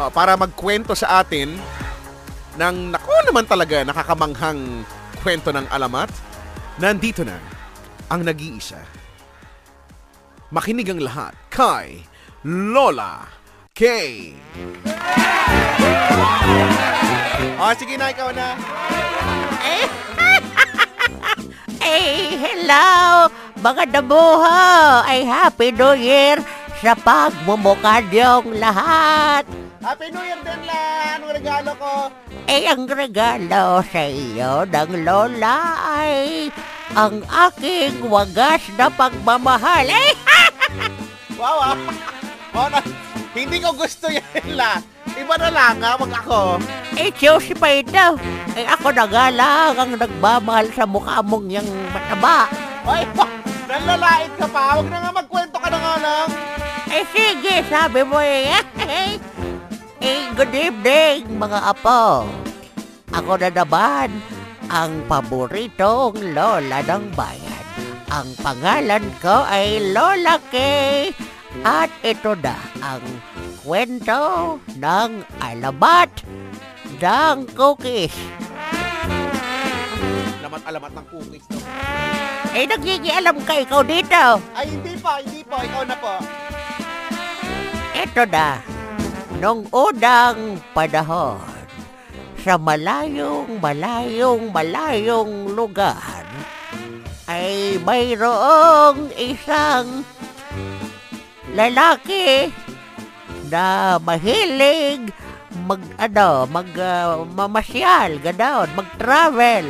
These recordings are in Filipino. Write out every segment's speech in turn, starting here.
oh, para magkwento sa atin ng nako naman talaga nakakamanghang kwento ng alamat. Nandito na ang nag-iisa. Makinig ang lahat kay Lola K. Oh, sige na, ikaw na. Eh, eh, hello, mga dabuho. Ay, Happy New Year sa pagmumukha niyong lahat. Happy New Year din lang! Anong regalo ko? Eh, ang regalo sa iyo ng lola ay ang aking wagas na pagmamahal. Eh, Wow, ah. Oh, na, hindi ko gusto yan la. Iba na lang, ha? Wag ako. eh, Chelsea pa ito. Eh, ako na nga lang ang nagmamahal sa mukha mong yung mataba. Ay, nalalait ka pa. Huwag na nga magkwento ka na nga lang. Eh, sige, sabi mo eh. eh, good evening, mga apo. Ako na naman ang paboritong lola ng bayan. Ang pangalan ko ay Lola Kay. At ito na ang kwento ng alamat ng cookies. Alamat-alamat ng cookies to. Eh, nagigialam ka ikaw dito. Ay, hindi po, hindi po. Ikaw na po. Ito na, nung unang panahon, sa malayong, malayong, malayong lugar, ay mayroong isang lalaki na mahilig mag ano, mag ah, mamasyal, gano'n, mag-travel.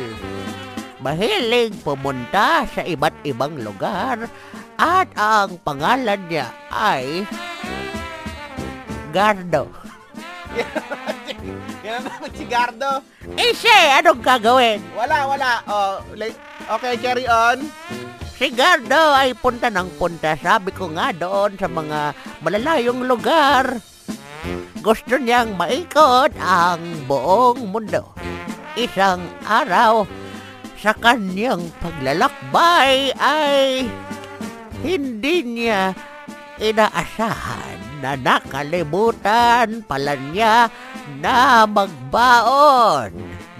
Mahilig pumunta sa iba't ibang lugar at ang pangalan niya ay Gardo. Yan naman si Gardo. Eh siya, anong gagawin? Wala, wala. Oh, like, okay, carry on. Si Gardo ay punta ng punta. Sabi ko nga doon sa mga malalayong lugar. Gusto niyang maikot ang buong mundo. Isang araw, sa kanyang paglalakbay ay hindi niya inaasahan na nakalimutan pala niya na magbaon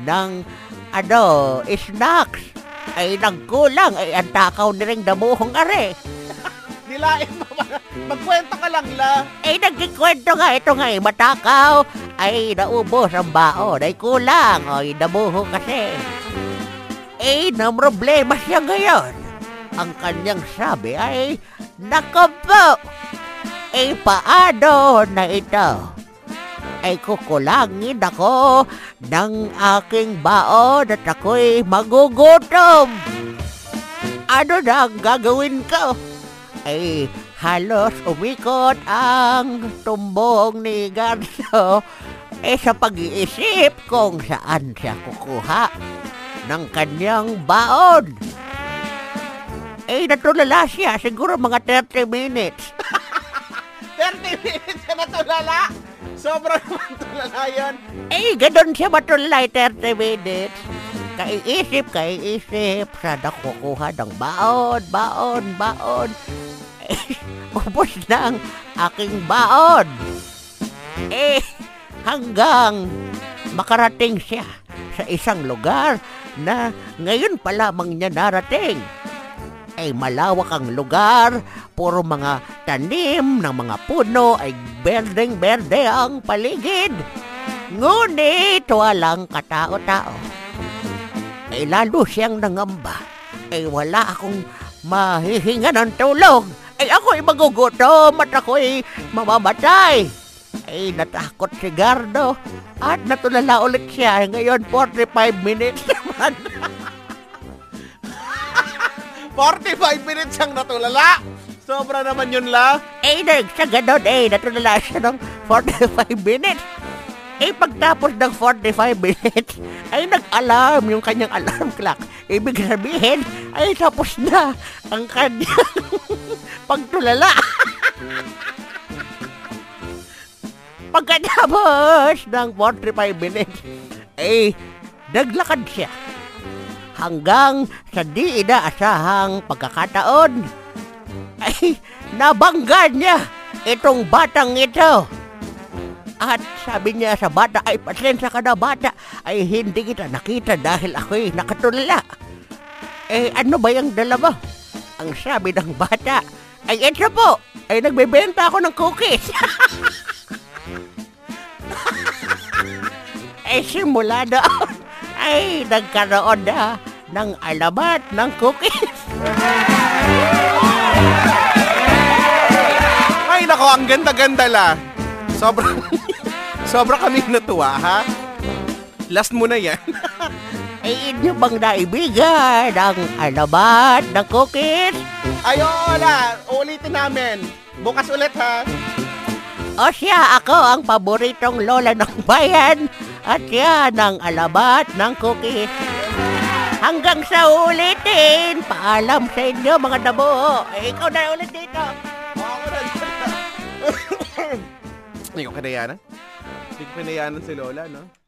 ng ano, snacks ay nagkulang ay ang takaw ni ring damuhong are. Nilain mo ba? Magkwento ka lang la. Ay nagkikwento nga ito nga eh, matakaw ay naubos ang baon ay kulang o damuho kasi. Eh, na problema siya ngayon. Ang kanyang sabi ay, Nako po, eh paano na ito? Ay kukulangin ako ng aking baon at ako'y magugutom. Ano na ang gagawin ko? Ay halos umikot ang tumbong ni Garso eh sa pag-iisip kung saan siya kukuha ng kanyang baon. Eh, natulala siya. Siguro mga 30 minutes. 30 minutes na tulala. Sobrang naman tulala yun. Eh, ganun siya matulala 30 minutes. Kaiisip, kaiisip. Sana kukuha ng baon, baon, baon. Eh, ubos na ang aking baon. Eh, hanggang makarating siya sa isang lugar na ngayon pa lamang niya narating. Ay malawak ang lugar, puro mga tanim ng mga puno ay berdeng-berde ang paligid. Ngunit walang katao-tao. Ay lalo siyang nangamba. Ay wala akong mahihinga ng tulog. Ay ako'y magugutom at ako'y mamamatay. Ay natakot si Gardo at natulala ulit siya. Ngayon 45 minutes naman. 45 minutes ang natulala. Sobra naman yun la. Eh, sa ganon eh, natulala siya ng 45 minutes. Eh, pagtapos ng 45 minutes, ay nag-alarm yung kanyang alarm clock. Ibig sabihin, ay tapos na ang kanyang pagtulala. Pagkatapos ng 45 minutes, eh, naglakad siya. Hanggang sa di inaasahang pagkakataon, ay nabangga niya itong batang ito. At sabi niya sa bata, ay pasensya ka na bata, ay hindi kita nakita dahil ako'y nakatulala. Eh ano ba yung dala mo? Ang sabi ng bata, ay ito po, ay nagbebenta ako ng cookies. eh simula doon, ay nagkaroon na ng alamat ng cookies. Ay, nako, ang ganda-ganda la. Sobrang, sobra kami natuwa, ha? Last mo na yan. Ay inyo bang naibigan ang alamat ng cookies? Ay, oo, la. Ulitin namin. Bukas ulit, ha? O siya, ako ang paboritong lola ng bayan at yan ang alamat ng cookies. Hanggang sa ulitin, paalam sa inyo mga dabo. Eh, ikaw na ulit dito. Ako na. Ko kinayanan. Hindi ko si Lola, no?